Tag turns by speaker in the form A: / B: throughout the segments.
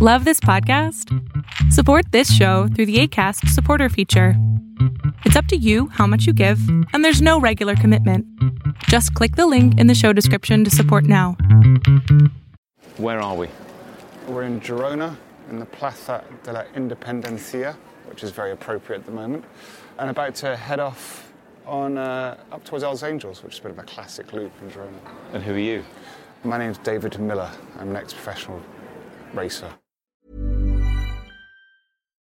A: Love this podcast? Support this show through the ACAST supporter feature. It's up to you how much you give, and there's no regular commitment. Just click the link in the show description to support now.
B: Where are we?
C: We're in Girona, in the Plaza de la Independencia, which is very appropriate at the moment, and about to head off on uh, up towards Els Angels, which is a bit of a classic loop in Girona.
B: And who are you?
C: My name's David Millar. I'm an ex-professional racer.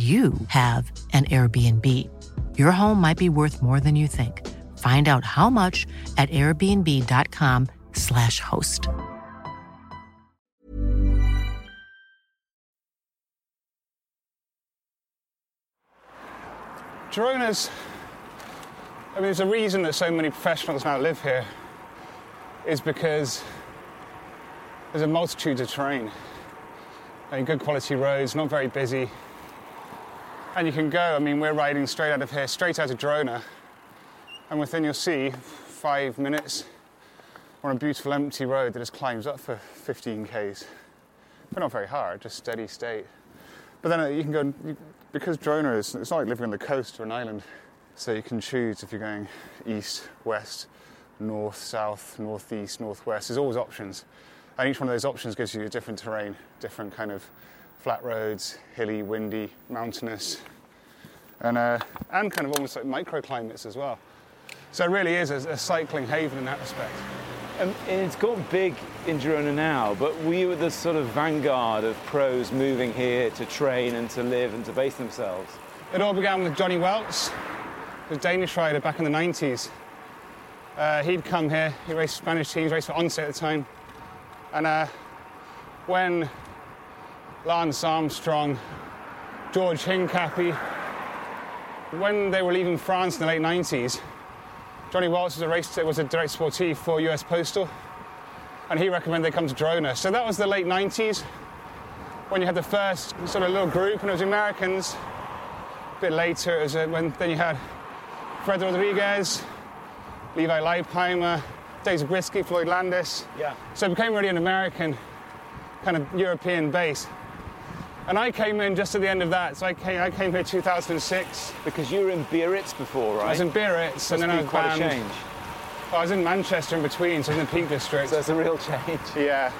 D: you have an Airbnb. Your home might be worth more than you think. Find out how much at airbnb.com/slash host.
C: Girona's, I mean, there's a reason that so many professionals now live here, is because there's a multitude of terrain. I mean, good quality roads, not very busy. And you can go, I mean, we're riding straight out of here, straight out of Girona, And within you'll see five minutes on a beautiful empty road that just climbs up for 15 Ks. But not very hard, just steady state. But then uh, you can go, because Girona is, it's not like living on the coast or an island. So you can choose if you're going east, west, north, south, northeast, northwest. There's always options. And each one of those options gives you a different terrain, different kind of flat roads, hilly, windy, mountainous, and, uh, and kind of almost like microclimates as well. So it really is a, a cycling haven in that respect.
B: Um, and it's got big in Girona now, but we were the sort of vanguard of pros moving here to train and to live and to base themselves.
C: It all began with Johnny Weltz, the Danish rider back in the 90s. Uh, he'd come here, he raced Spanish teams, raced for ONCE at the time. And uh, when Lance Armstrong, George Hincapie, when they were leaving France in the late 90s, Johnny Weltz was a race was a direct sportif for US Postal, and he recommended they come to Girona. So that was the late 90s when you had the first sort of little group, and it was Americans. A bit later, it was uh, when then you had Fred Rodriguez, Levi Leipheimer, Dave Zabriskie, Floyd Landis.
B: Yeah.
C: So it became really an American kind of European base. And I came in just at the end of that. So I came, I came here 2006.
B: Because you were in Biarritz before, right?
C: I was in Biarritz, and then I was
B: quite
C: banned.
B: a change.
C: I was in Manchester in between, so in the Peak District.
B: So it's a real change.
C: Yeah.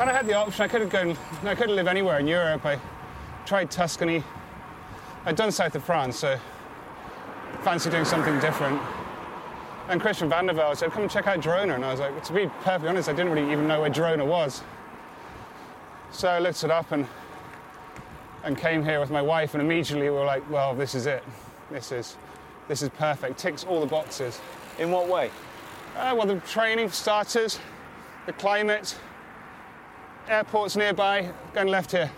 C: And I had the option. I could have gone. I could have lived anywhere in Europe. I tried Tuscany. I'd done south of France, so fancy doing something different. And Christian Vande Velde said, "Come and check out Girona." And I was like, to be perfectly honest, I didn't really even know where Girona was. So I looked it up and and came here with my wife, and immediately we were like, "Well, this is it. This is this is perfect. Ticks all the boxes."
B: In what way?
C: Uh, well, the training for starters, the climate, airports nearby, going left here.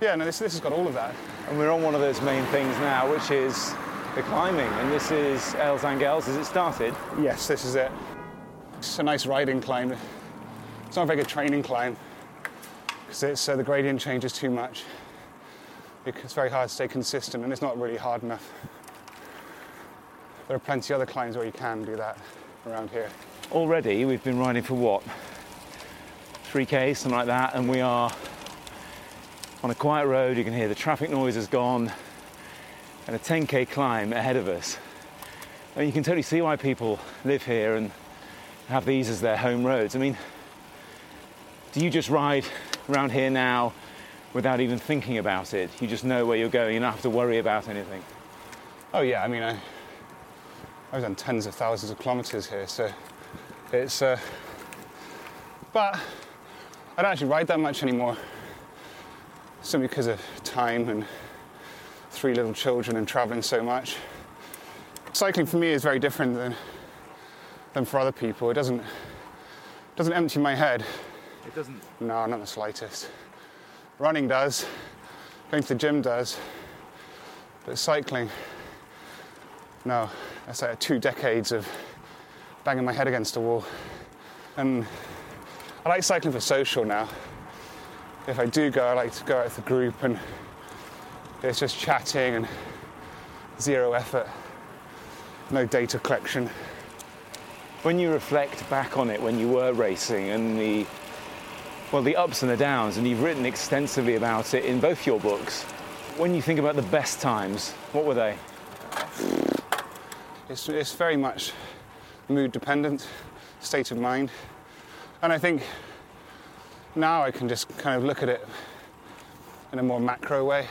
C: Yeah, no, this, this has got all of that.
B: And we're on one of those main things now, which is the climbing. And this is Els Angels. Has it started?
C: Yes, this is it. It's a nice riding climb. It's not a very good training climb because uh, the gradient changes too much. It's very hard to stay consistent, and it's not really hard enough. There are plenty of other climbs where you can do that around here.
B: Already, we've been riding for what? 3K, something like that, and we are on a quiet road. You can hear the traffic noise has gone, and a 10K climb ahead of us. And you can totally see why people live here and have these as their home roads. I mean, do you just ride around here now without even thinking about it? You just know where you're going, you don't have to worry about anything.
C: Oh yeah, I mean, I, I've done tens of thousands of kilometres here, so it's. Uh, but I don't actually ride that much anymore, simply because of time and three little children and travelling so much. Cycling for me is very different than than for other people. It doesn't doesn't empty my head.
B: It doesn't.
C: No, not the slightest. Running does, going to the gym does, but cycling, no. That's like two decades of banging my head against a wall. And I like cycling for social now. If I do go, I like to go out with a group and it's just chatting and zero effort, no data collection.
B: When you reflect back on it when you were racing and the well the ups and the downs and you've written extensively about it in both your books. When you think about the best times, what were they?
C: It's, it's very much mood dependent, state of mind. And I think now I can just kind of look at it in a more macro way,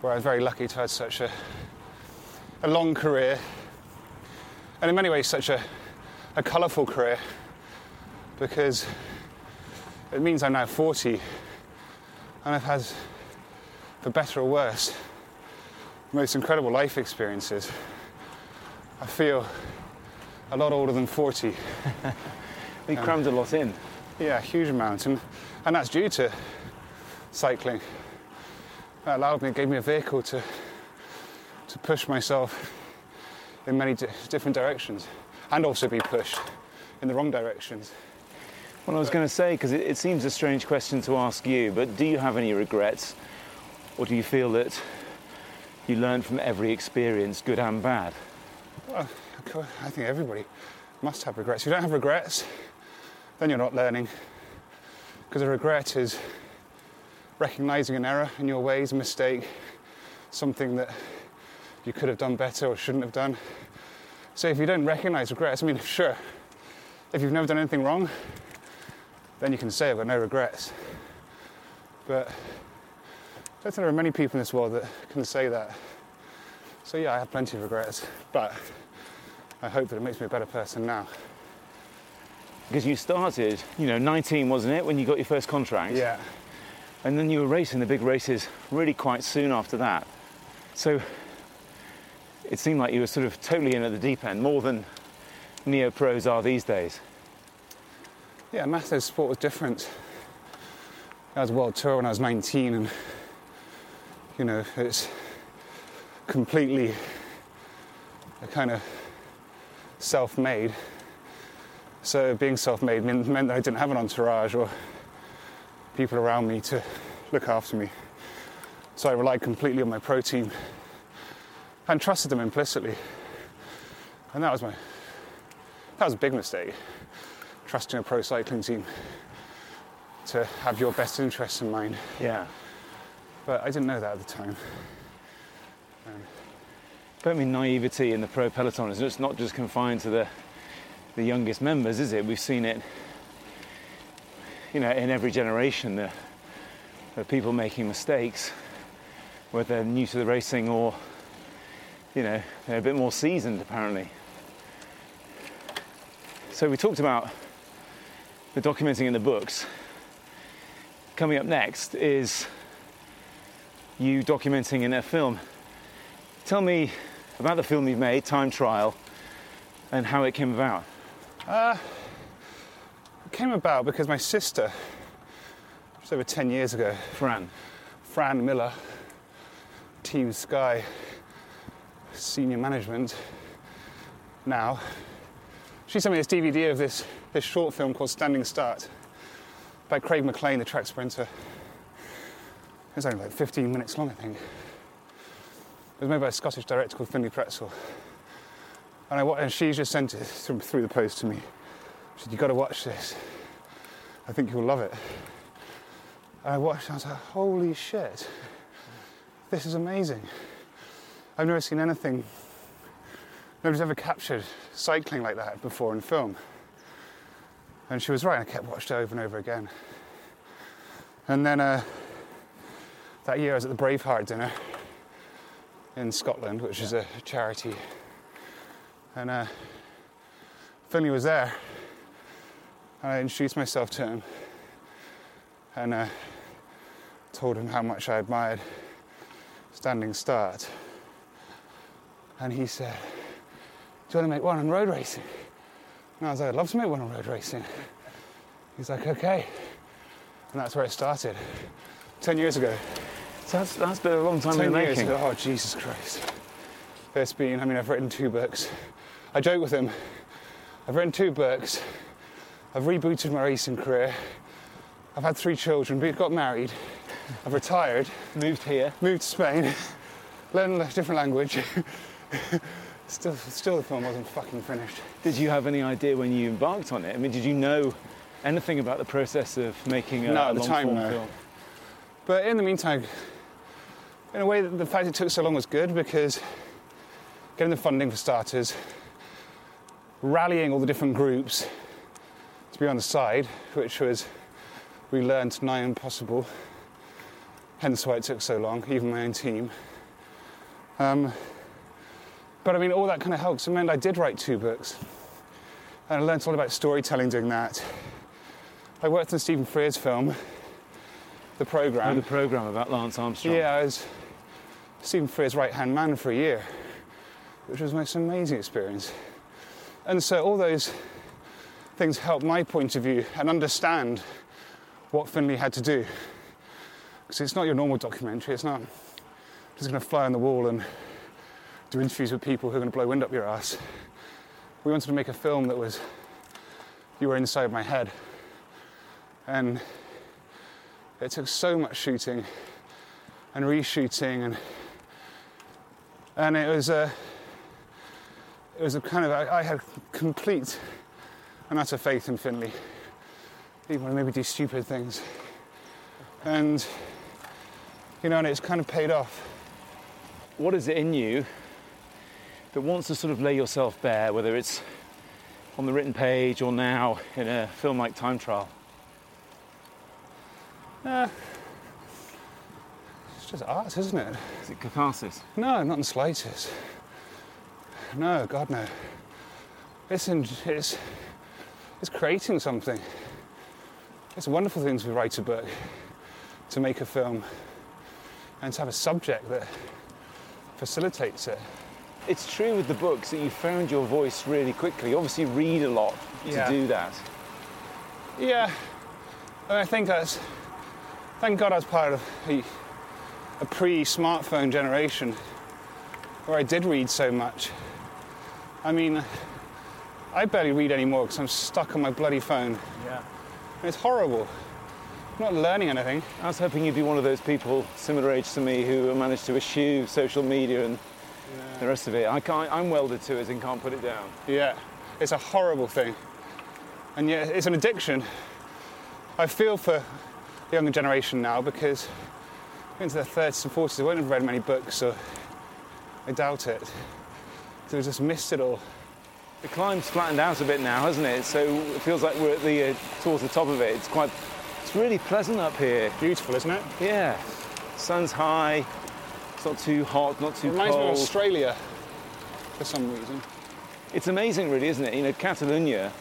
C: where I was very lucky to have such a, a long career, and in many ways, such a, a colourful career, because it means I'm now 40 and I've had, for better or worse, the most incredible life experiences. I feel a lot older than 40.
B: We crammed a lot in.
C: Yeah, huge amount, and, and that's due to cycling. That allowed me, gave me a vehicle to to push myself in many di- different directions, and also be pushed in the wrong directions.
B: Well, I was going to say, because it, it seems a strange question to ask you, but do you have any regrets? Or do you feel that you learn from every experience, good and bad?
C: Well, I think everybody must have regrets. If you don't have regrets, then you're not learning. Because a regret is recognizing an error in your ways, a mistake, something that you could have done better or shouldn't have done. So if you don't recognize regrets, I mean, sure, if you've never done anything wrong, then you can say I've got no regrets. But I don't think there are many people in this world that can say that. So yeah, I have plenty of regrets, but I hope that it makes me a better person now.
B: Because you started, you know, 19, wasn't it, when you got your first contract?
C: Yeah.
B: And then you were racing the big races really quite soon after that. So it seemed like you were sort of totally in at the deep end, more than neo pros are these days.
C: Yeah, Matthew's sport was different. I was world tour when I was 19, and you know, it's completely a kind of self-made. So being self-made meant, meant that I didn't have an entourage or people around me to look after me. So I relied completely on my pro team and trusted them implicitly. And that was my that was a big mistake. Trusting a pro cycling team to have your best interests in mind.
B: Yeah.
C: But I didn't know that at the time.
B: Um, Don't mean naivety in the pro peloton is it's not just confined to the the youngest members, is it? We've seen it, you know, in every generation. The, the people making mistakes, whether they're new to the racing or, you know, they're a bit more seasoned apparently. So we talked about the documenting in the books. Coming up next is you documenting in a film. Tell me about the film you've made, Time Trial, and how it came about.
C: Uh, it came about because my sister, just over 10 years ago,
B: Fran.
C: Fran Millar, Team Sky, senior management now, she sent me this DVD of this, this short film called Standing Start by Craig MacLean, the track sprinter. It was only like 15 minutes long, I think. It was made by a Scottish director called Finlay Pretsell. And, I, and she just sent it through, through the post to me. She said, You've got to watch this. I think you'll love it. And I watched it, I was like, Holy shit, this is amazing. I've never seen anything, nobody's ever captured cycling like that before in film. And she was right, I kept watching it over and over again. And then uh, that year I was at the Braveheart dinner in Scotland, which is a charity. And uh, Finlay was there. And I introduced myself to him and uh, told him how much I admired Standing Start. And he said, Do you want to make one on road racing? And I was like, I'd love to make one on road racing. He's like, Okay. And that's where it started. 10 years ago.
B: So that's, that's been a long time in
C: 10
B: the
C: years
B: making.
C: ago. Oh, Jesus Christ. It's been, I mean, I've written two books. I joke with him. I've written two books. I've rebooted my racing career. I've had three children, but got married. I've retired,
B: Moved here.
C: moved to Spain, learned a different language. still, still the film wasn't fucking finished.
B: Did you have any idea when you embarked on it? I mean, did you know anything about the process of making a,
C: No,
B: a long
C: time,
B: form
C: no.
B: film?
C: But in the meantime, in a way, the fact it took so long was good because getting the funding for starters, rallying all the different groups to be on the side, which was, we learned nigh impossible, hence why it took so long, even my own team. Um, but I mean, all that kind of helps. It meant I did write two books. And I learned all about storytelling doing that. I worked on Stephen Frears' film, The Programme.
B: Oh, the program about Lance Armstrong.
C: Yeah, I was Stephen Frears' right hand man for a year, which was the most amazing experience. And so all those things helped my point of view and understand what Finlay had to do. Because it's not your normal documentary, it's not just going to fly on the wall and do interviews with people who are going to blow wind up your ass. We wanted to make a film that was, you were inside my head. And it took so much shooting and reshooting and and it was a it was a kind of I, I had complete and utter faith in Finlay even when maybe do stupid things and you know and it's kind of paid off
B: What is it in you that wants to sort of lay yourself bare, whether it's on the written page or now in a film like Time Trial?
C: Uh, it's just art isn't it?
B: Is it catharsis?
C: no not in the slightest. No god no. It's in, it's it's creating something. It's a wonderful thing to write a book to make a film and to have a subject that facilitates it
B: It's true with the books that you found your voice really quickly. You obviously read a lot
C: Yeah.
B: to do that.
C: Yeah, and I think that's. Thank God I was part of a, a pre-smartphone generation where I did read so much. I mean, I barely read anymore because I'm stuck on my bloody phone.
B: Yeah.
C: It's horrible. I'm not learning anything.
B: I was hoping you'd be one of those people similar age to me who managed to eschew social media and the rest of it. I can't, I'm welded to it and can't put it down.
C: Yeah, it's a horrible thing. And yet, it's an addiction. I feel for the younger generation now because into their 30s and 40s, they won't have read many books, so I doubt it. So They've just missed it all.
B: The climb's flattened out a bit now, hasn't it? So it feels like we're at the uh, towards the top of it. It's quite, it's really pleasant up here.
C: Beautiful, isn't it?
B: Yeah, sun's high. It's not too hot, not too
C: Reminds me of. Australia for some reason.
B: It's amazing, really, isn't it? You know, Catalonia,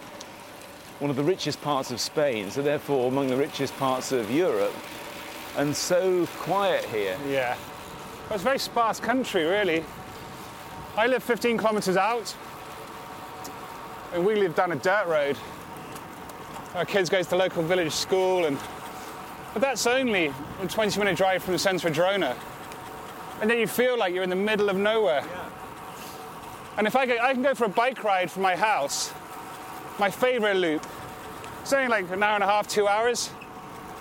B: one of the richest parts of Spain, so therefore among the richest parts of Europe, and so quiet here.
C: Yeah. Well, it's a very sparse country, really. I live 15 kilometres out, and we live down a dirt road. Our kids go to the local village school, and but that's only a 20-minute drive from the centre of Girona. And then you feel like you're in the middle of nowhere. And if I, go, I can go for a bike ride from my house, my favourite loop, it's only like an hour and a half, two hours.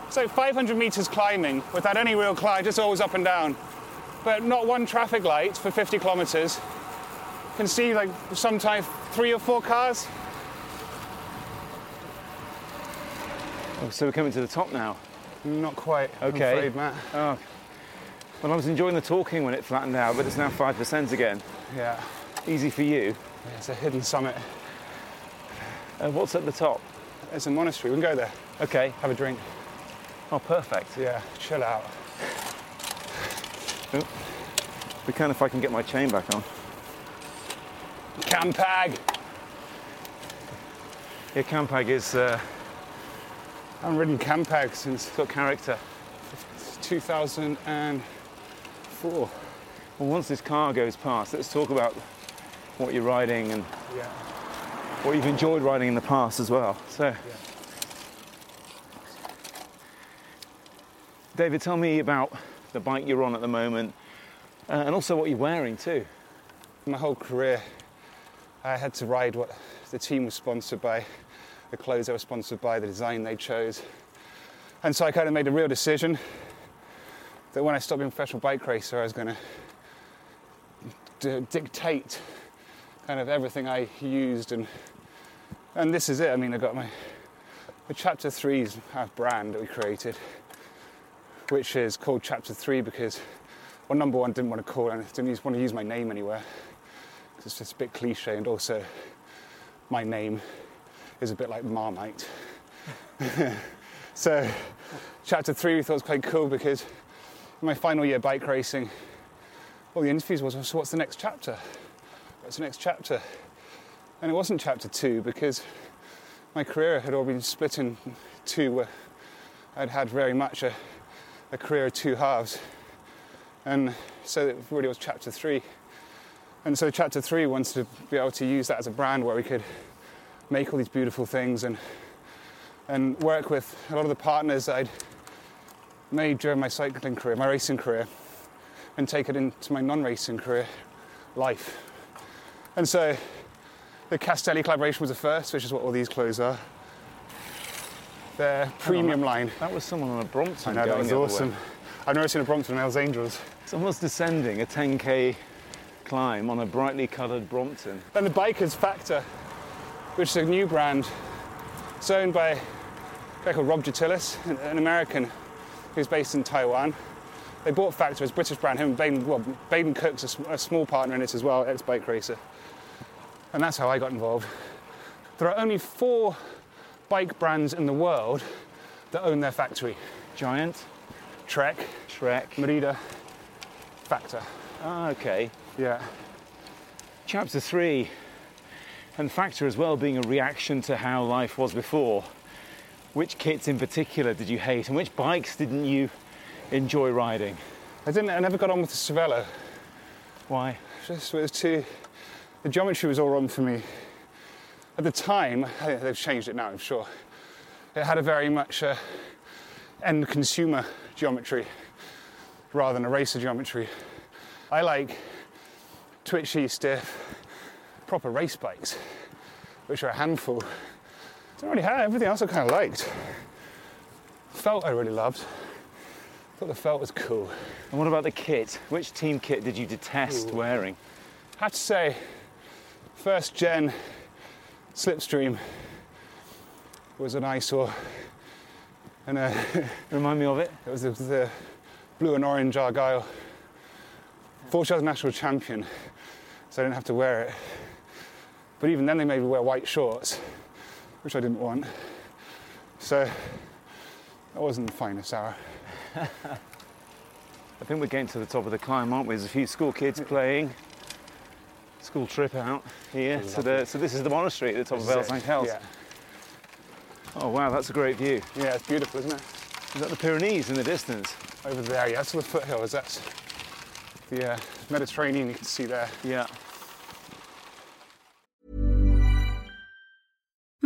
C: It's like 500 meters climbing without any real climb, just always up and down. But not one traffic light for 50 kilometers. You Can see like sometimes three or four cars.
B: Oh, So we're coming to the top now.
C: Not quite.
B: Okay.
C: I'm afraid, Matt.
B: Oh. Well, I was enjoying the talking when it flattened out, but it's now 5% again.
C: Yeah.
B: Easy for you.
C: yeah. It's a hidden summit.
B: Uh, what's at the top?
C: It's a monastery. We can go there,
B: Okay.
C: have a drink.
B: Oh, perfect.
C: Yeah, chill out.
B: Oh, be kind if I can get my chain back on.
C: Campag.
B: Yeah, Campag is uh,
C: I haven't ridden Campag since
B: it's got character.
C: 2004.
B: Well, once this car goes past, let's talk about what you're riding and
C: Yeah.
B: what you've enjoyed riding in the past as well. So, David, tell me about the bike you're on at the moment uh, and also what you're wearing too.
C: My whole career, I had to ride what the team was sponsored by, the clothes they were sponsored by, the design they chose. And so I kind of made a real decision that when I stopped being a professional bike racer, I was going to dictate kind of everything I used. And, and this is it. I mean, I got my the Chapter 3's brand that we created, which is called Chapter 3 because, well, number one, didn't want to call it, didn't want to use my name anywhere because it's just a bit cliche, and also my name is a bit like Marmite. so, Chapter 3 we thought was quite cool because my final year bike racing, all the interviews was, so what's the next chapter? What's the next chapter? And it wasn't chapter two because my career had all been split in two where I'd had very much a, a career of two halves. And so it really was chapter three. And so chapter three wants to be able to use that as a brand where we could make all these beautiful things and and work with a lot of the partners I'd made during my cycling career, my racing career, and take it into my non-racing career life. And so the Castelli collaboration was the first, which is what all these clothes are. Their premium line.
B: That was someone on a Brompton.
C: I know, that was awesome. I've never seen a Brompton in Els Angels.
B: Someone's descending a 10k climb on a brightly coloured Brompton.
C: Then the Bikers Factor, which is a new brand. It's owned by a guy called Rob Gitelis, an- an American who's based in Taiwan. They bought Factor as a British brand. Him and Baden, well, Baden Cook's a, a small partner in it as well, ex-bike racer. And that's how I got involved. There are only four bike brands in the world that own their factory.
B: Giant,
C: Trek,
B: Trek.
C: Merida, Factor.
B: Ah, okay.
C: Yeah.
B: Chapter three, and Factor as well being a reaction to how life was before. Which kits in particular did you hate, and which bikes didn't you enjoy riding?
C: I didn't. I never got on with the Cervelo.
B: Why?
C: Just it was too. The geometry was all wrong for me. At the time, they've changed it now. I'm sure. It had a very much uh, end consumer geometry rather than a racer geometry. I like twitchy, stiff, proper race bikes, which are a handful. Don't really have everything else I kind of liked. Felt I really loved. Thought the felt was cool.
B: And what about the kit? Which team kit did you detest wearing?
C: I have to say, first gen Slipstream was an eyesore. And uh,
B: Remind me of it.
C: it was the, the blue and orange Argyle. Fortunately, I was national champion, so I didn't have to wear it. But even then, they made me wear white shorts, which I didn't want. So that wasn't the finest hour.
B: I think we're getting to the top of the climb, aren't we? There's a few school kids playing. School trip out here. So, the, so this is the monastery at the top of Els Angels.
C: Yeah.
B: Oh wow, that's a great view.
C: yeah, it's beautiful, isn't it?
B: Is that the Pyrenees in the distance?
C: Over there, yeah, that's the foothills. That's the uh, Mediterranean you can see there.
B: Yeah.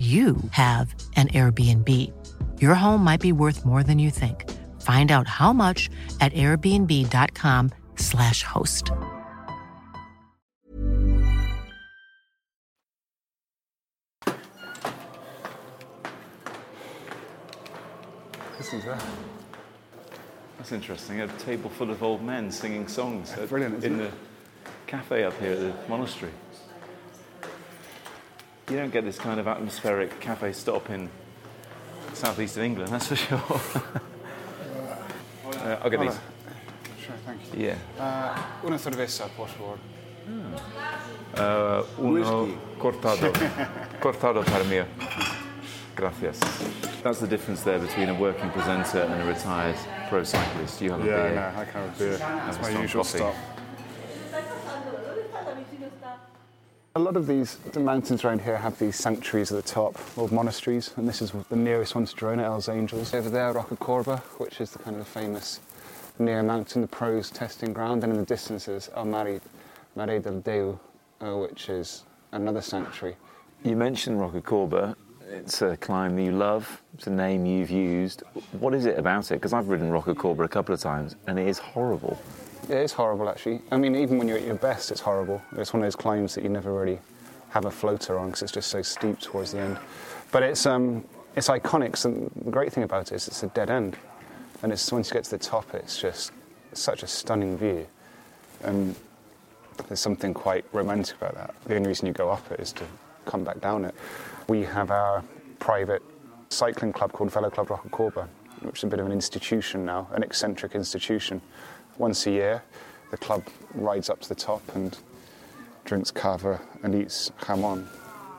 D: you have an Airbnb. Your home might be worth more than you think. Find out how much at airbnb.com/slash host.
C: Listen to that.
B: That's interesting. A table full of old men singing songs at-
C: brilliant, isn't
B: in
C: it?
B: the cafe up here at the monastery. You don't get this kind of atmospheric cafe stop in southeast of England, that's for sure. Uh, I'll get these.
C: Sure, thank you.
B: Yeah.
C: Uh, una cerveza, por favor.
B: Uh, uno
C: Whiskey.
B: cortado. cortado para mí. Gracias. That's the difference there between a working presenter and a retired pro cyclist. You have a
C: Yeah,
B: beer.
C: no, I can have a beer. That's my usual
B: coffee.
C: stop. A lot of these the mountains around here have these sanctuaries at the top, old monasteries, and this is the nearest one to Girona, Els Angels. Over there, Roca Corba, which is the kind of the famous near mountain, the pros testing ground, and in the distance is El Mare, Mare del Deu, uh, which is another sanctuary.
B: You mentioned Roca Corba. It's a climb that you love. It's a name you've used. What is it about it? Because I've ridden Roca Corba a couple of times, and it is horrible.
C: It is horrible, actually. I mean, even when you're at your best, it's horrible. It's one of those climbs that you never really have a floater on because it's just so steep towards the end. But it's um, it's iconic. So the great thing about it is it's a dead end, and it's once you get to the top, it's just such a stunning view, and there's something quite romantic about that. The only reason you go up it is to come back down it. We have our private cycling club called Velo Club Roca Corba, which is a bit of an institution now, an eccentric institution. Once a year, the club rides up to the top and drinks cava and eats jamon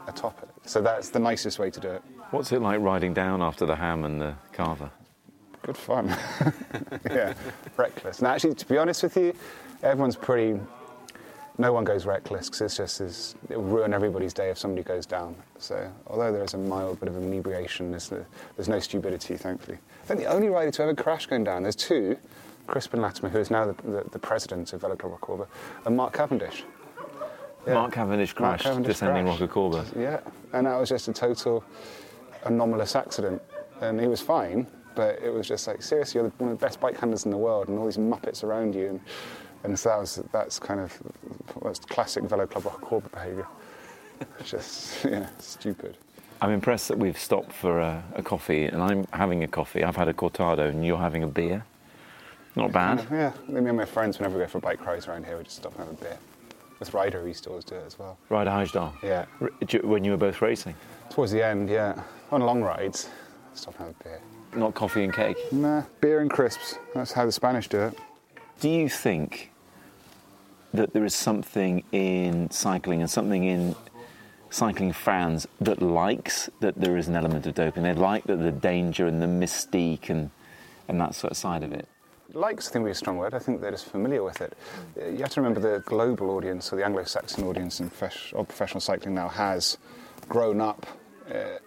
C: atop it. So that's the nicest way to do it.
B: What's it like riding down after the ham and the cava?
C: Good fun. yeah, reckless. And actually, to be honest with you, everyone's pretty. No one goes reckless because it's just is, it will ruin everybody's day if somebody goes down. So although there is a mild bit of inebriation, there's, there's no stupidity, thankfully. I think the only rider to ever crash going down, there's two, Crispin Latimer, who is now the, the, the president of Velo Club Corba, and Mark Cavendish. Yeah.
B: Mark Cavendish
C: Mark
B: crashed
C: Cavendish
B: descending Corba.
C: Yeah, and that was just a total anomalous accident. And he was fine, but it was just like, seriously, you're one of the best bike handlers in the world, and all these muppets around you. And, and so that was, that's kind of that's classic Velo Club behaviour. just, yeah, stupid.
B: I'm impressed that we've stopped for a, a coffee, and I'm having a coffee. I've had a cortado, and you're having a beer. Not bad.
C: Yeah, me and my friends, whenever we go for bike rides around here, we just stop and have a beer. With Ryder, we used to always do it as well.
B: Ryder Hesjedal.
C: Yeah.
B: R- When you were both racing.
C: Towards the end, yeah. On long rides, stop and have a beer.
B: Not coffee and cake.
C: Nah, beer and crisps. That's how the Spanish do it.
B: Do you think that there is something in cycling and something in cycling fans that likes that there is an element of doping? They like that the danger and the mystique and, and that sort of side of it.
C: Likes, I think, would a strong word. I think they're just familiar with it. You have to remember the global audience, or the Anglo-Saxon audience in profes- of professional cycling now, has grown up. Uh,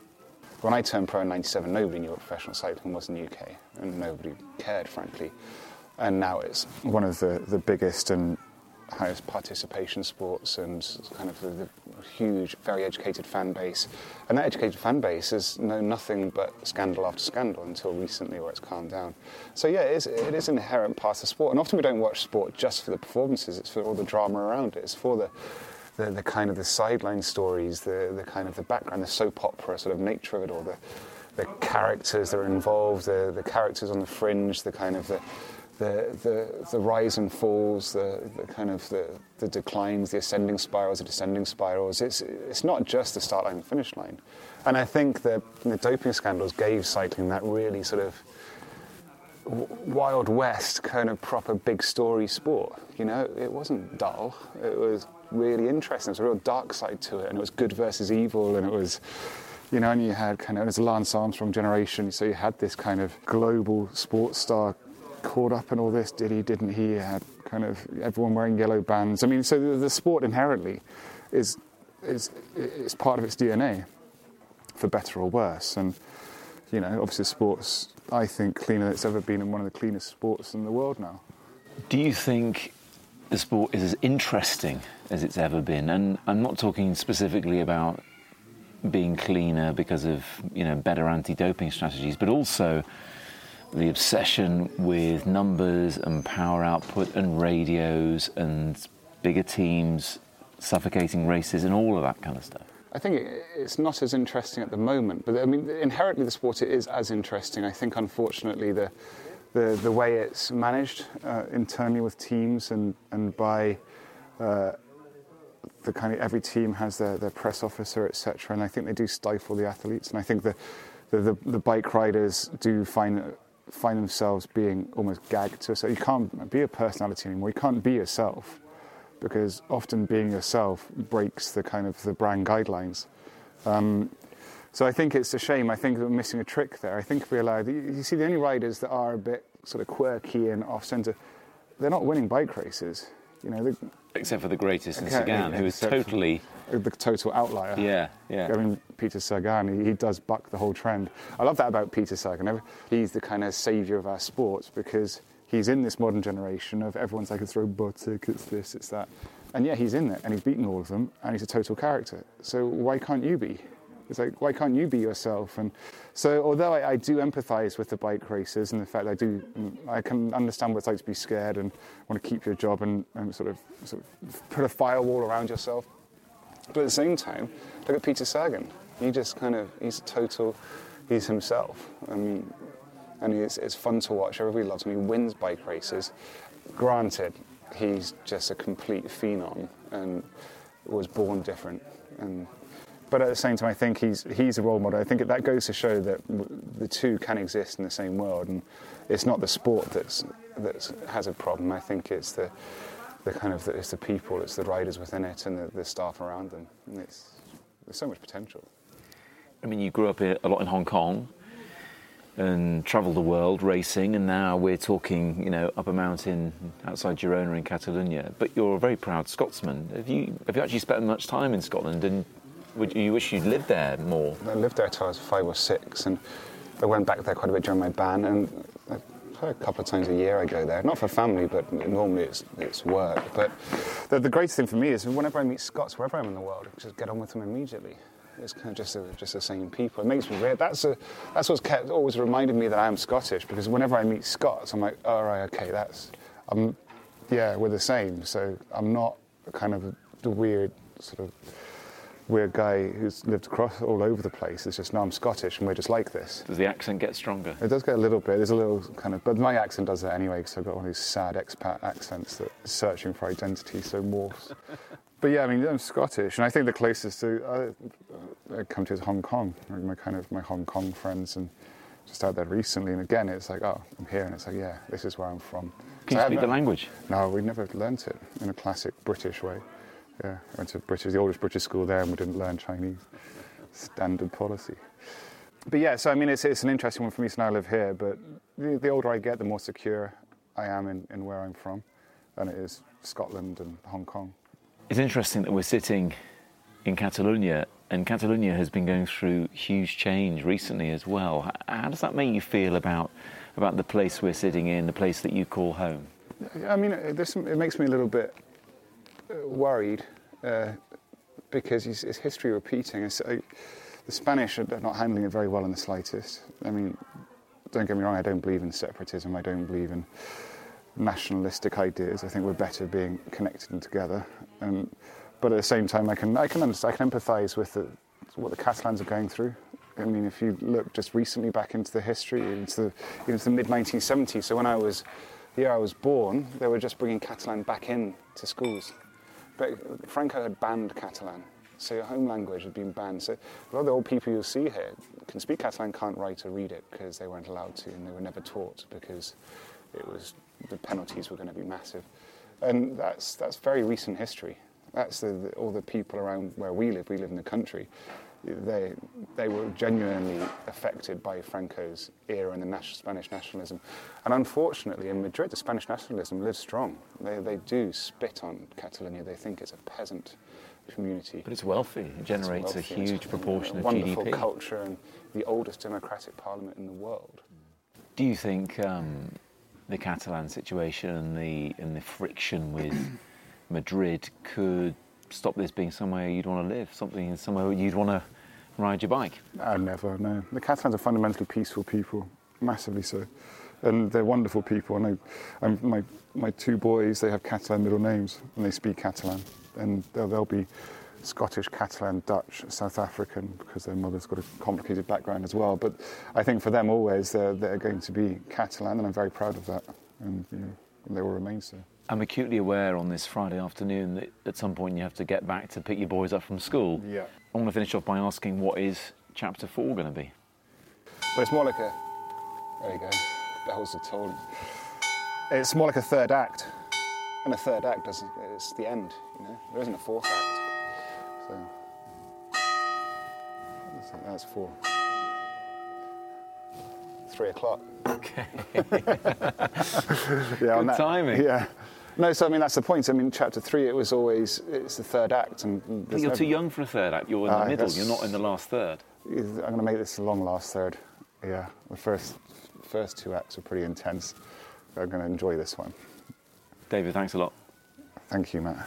C: when I turned pro in '97, nobody knew what professional cycling was in the UK, and nobody cared, frankly. And now it's one of the, the biggest and highest participation sports, and kind of the, the huge, very educated fan base. And that educated fan base has known nothing but scandal after scandal until recently, where it's calmed down. So yeah, it is, it is an inherent part of sport. And often we don't watch sport just for the performances; it's for all the drama around it. It's for the the, the kind of the sideline stories, the, the kind of the background, the soap opera sort of nature of it all, the, the characters that are involved, the, the characters on the fringe, the kind of the, the, the, the rise and falls, the, the kind of the, the declines, the ascending spirals, the descending spirals. It's, it's not just the start line and finish line. And I think the, the doping scandals gave cycling that really sort of Wild West kind of proper big story sport. You know, it wasn't dull. It was really interesting. There's a real dark side to it, and it was good versus evil, and it was, You know, and you had kind of, it was Lance Armstrong generation, so you had this kind of global sports star caught up in all this. Did he, didn't he? Had kind of everyone wearing yellow bands. I mean, so the, the sport inherently is, is, is part of its DNA, for better or worse. And, you know, obviously sports, I think, cleaner than it's ever been and one of the cleanest sports in the world now.
B: Do you think the sport is as interesting as it's ever been? And I'm not talking specifically about being cleaner because of you know better anti-doping strategies, but also the obsession with numbers and power output and radios and bigger teams suffocating races and all of that kind of stuff.
C: I think it's not as interesting at the moment, but I mean, inherently the sport is as interesting. I think, unfortunately, the the, the way it's managed uh, internally with teams and and by uh, the kind of every team has their, their press officer, etc. And I think they do stifle the athletes. And I think the the, the, the bike riders do find find themselves being almost gagged to. So you can't be a personality anymore. You can't be yourself because often being yourself breaks the kind of the brand guidelines. Um, so I think it's a shame. I think we're missing a trick there. I think if we allow, the, you see, the only riders that are a bit sort of quirky and off centre, they're not winning bike races. You know,
B: Except for the greatest in Sagan, who is totally Uh,
C: the total outlier.
B: yeah yeah.
C: I mean, Peter Sagan, he, he does buck the whole trend. I love that about Peter Sagan. He's the kind of saviour of our sports because he's in this modern generation of everyone's like, it's robotic, it's this, it's that. And yeah, he's in it and he's beaten all of them and he's a total character. So why can't you be? It's like, why can't you be yourself? And so, although I, I do empathise with the bike racers and the fact I do, I can understand what it's like to be scared and want to keep your job and, and sort, of, sort of put a firewall around yourself. But at the same time, look at Peter Sagan. He just kind of, he's total, he's himself. I mean, and it's, it's fun to watch. Everybody loves him. He wins bike races. Granted, he's just a complete phenom and was born different. And, but at the same time, I think he's, he's a role model. I think that goes to show that the two can exist in the same world. And it's not the sport that's, that's has a problem. I think it's the, the kind of the, it's the people, it's the riders within it, and the, the staff around them. And it's, there's so much potential.
B: I mean, you grew up a lot in Hong Kong and travelled the world racing, and now we're talking, you know, up a mountain outside Girona in Catalonia. But you're a very proud Scotsman. Have you have you actually spent much time in Scotland, and would you wish you'd lived there more?
C: I lived there till I was five or six, and I went back there quite a bit during my ban, and a couple of times a year I go there. Not for family, but normally it's, it's work. But the, the greatest thing for me is whenever I meet Scots, wherever I'm in the world, I just get on with them immediately. It's kind of just, a, just the same people. It makes me weird. That's, a, that's what's kept, always reminded me that I am Scottish, because whenever I meet Scots, I'm like, all right, okay, that's, I'm, yeah, we're the same. So I'm not kind of the weird sort of weird guy who's lived across all over the place. It's just no, I'm Scottish and we're just like this.
B: Does the accent get stronger?
C: It does get a little bit. There's a little kind of, but my accent does that anyway because I've got one of these sad expat accents that searching for identity, so morphs. but yeah, I mean, I'm Scottish, and I think the closest to uh, I come to is Hong Kong. My kind of my Hong Kong friends and just out there recently, and again, it's like, oh, I'm here, and it's like, yeah, this is where I'm from.
B: Can
C: So
B: you speak the language?
C: no, we never learnt it in a classic British way. Yeah, I went to British, the oldest British school there, and we didn't learn Chinese. Standard policy. But yeah, so I mean, it's, it's an interesting one for me. Now I live here, but the, the older I get, the more secure I am in, in where I'm from, and it is Scotland and Hong Kong.
B: It's interesting that we're sitting in Catalonia, and Catalonia has been going through huge change recently as well. How does that make you feel about about the place we're sitting in, the place that you call home?
C: I mean, it, there's it makes me a little bit worried uh, because it's, history repeating. Uh, the Spanish are not handling it very well in the slightest. I mean, don't get me wrong, I don't believe in separatism, I don't believe in nationalistic ideas. I think we're better being connected and together. And, but at the same time, I can, I can, understand, I can empathise with the, what the Catalans are going through. I mean, if you look just recently back into the history, into the, into the mid 1970s, so when I was, the year I was born, they were just bringing Catalan back in to schools. But Franco had banned Catalan, so your home language had been banned. So a lot of the old people you'll see here can speak Catalan, can't write or read it because they weren't allowed to, and they were never taught because it was the penalties were going to be massive. And that's that's very recent history. That's the, the, all the people around where we live. We live in the country. They, they were genuinely affected by Franco's era and the national, Spanish nationalism. And unfortunately, in Madrid, the Spanish nationalism lives strong. They, they do spit on Catalonia. They think it's a peasant community.
B: But it's wealthy. It generates
C: It's
B: a huge
C: it's
B: proportion of
C: wonderful
B: GDP.
C: culture and the oldest democratic parliament in the world.
B: Do you think um, the Catalan situation and the and the friction with Madrid could stop this being somewhere you'd want to live, something somewhere you'd want to ride your bike?
C: I never, no. The Catalans are fundamentally peaceful people, massively so. And they're wonderful people. And I, I'm, my, my two boys, they have Catalan middle names and they speak Catalan. And they'll, they'll be Scottish, Catalan, Dutch, South African because their mother's got a complicated background as well. But I think for them always, they're, they're going to be Catalan and I'm very proud of that. And you know, they will remain so.
B: I'm acutely aware on this Friday afternoon that at some point you have to get back to pick your boys up from school.
C: Yeah.
B: I want to finish off by asking what is chapter four going to be?
C: But it's more like a. There you go. Bells are told. It's more like a third act. And a third act is it's the end, you know? There isn't a fourth act. So. That's four. Three o'clock.
B: Okay.
C: Yeah, on
B: Good timing.
C: Yeah. No, so I mean, that's the point. I mean, chapter three, it was always, it's the third act. And
B: You're
C: no-
B: too young for a third act. You're in the
C: Ah,
B: middle. You're not in the last third.
C: I'm going to make this a long last third. Yeah, the first, first two acts are pretty intense. I'm going to enjoy this one.
B: David, thanks a lot.
C: Thank you, Matt.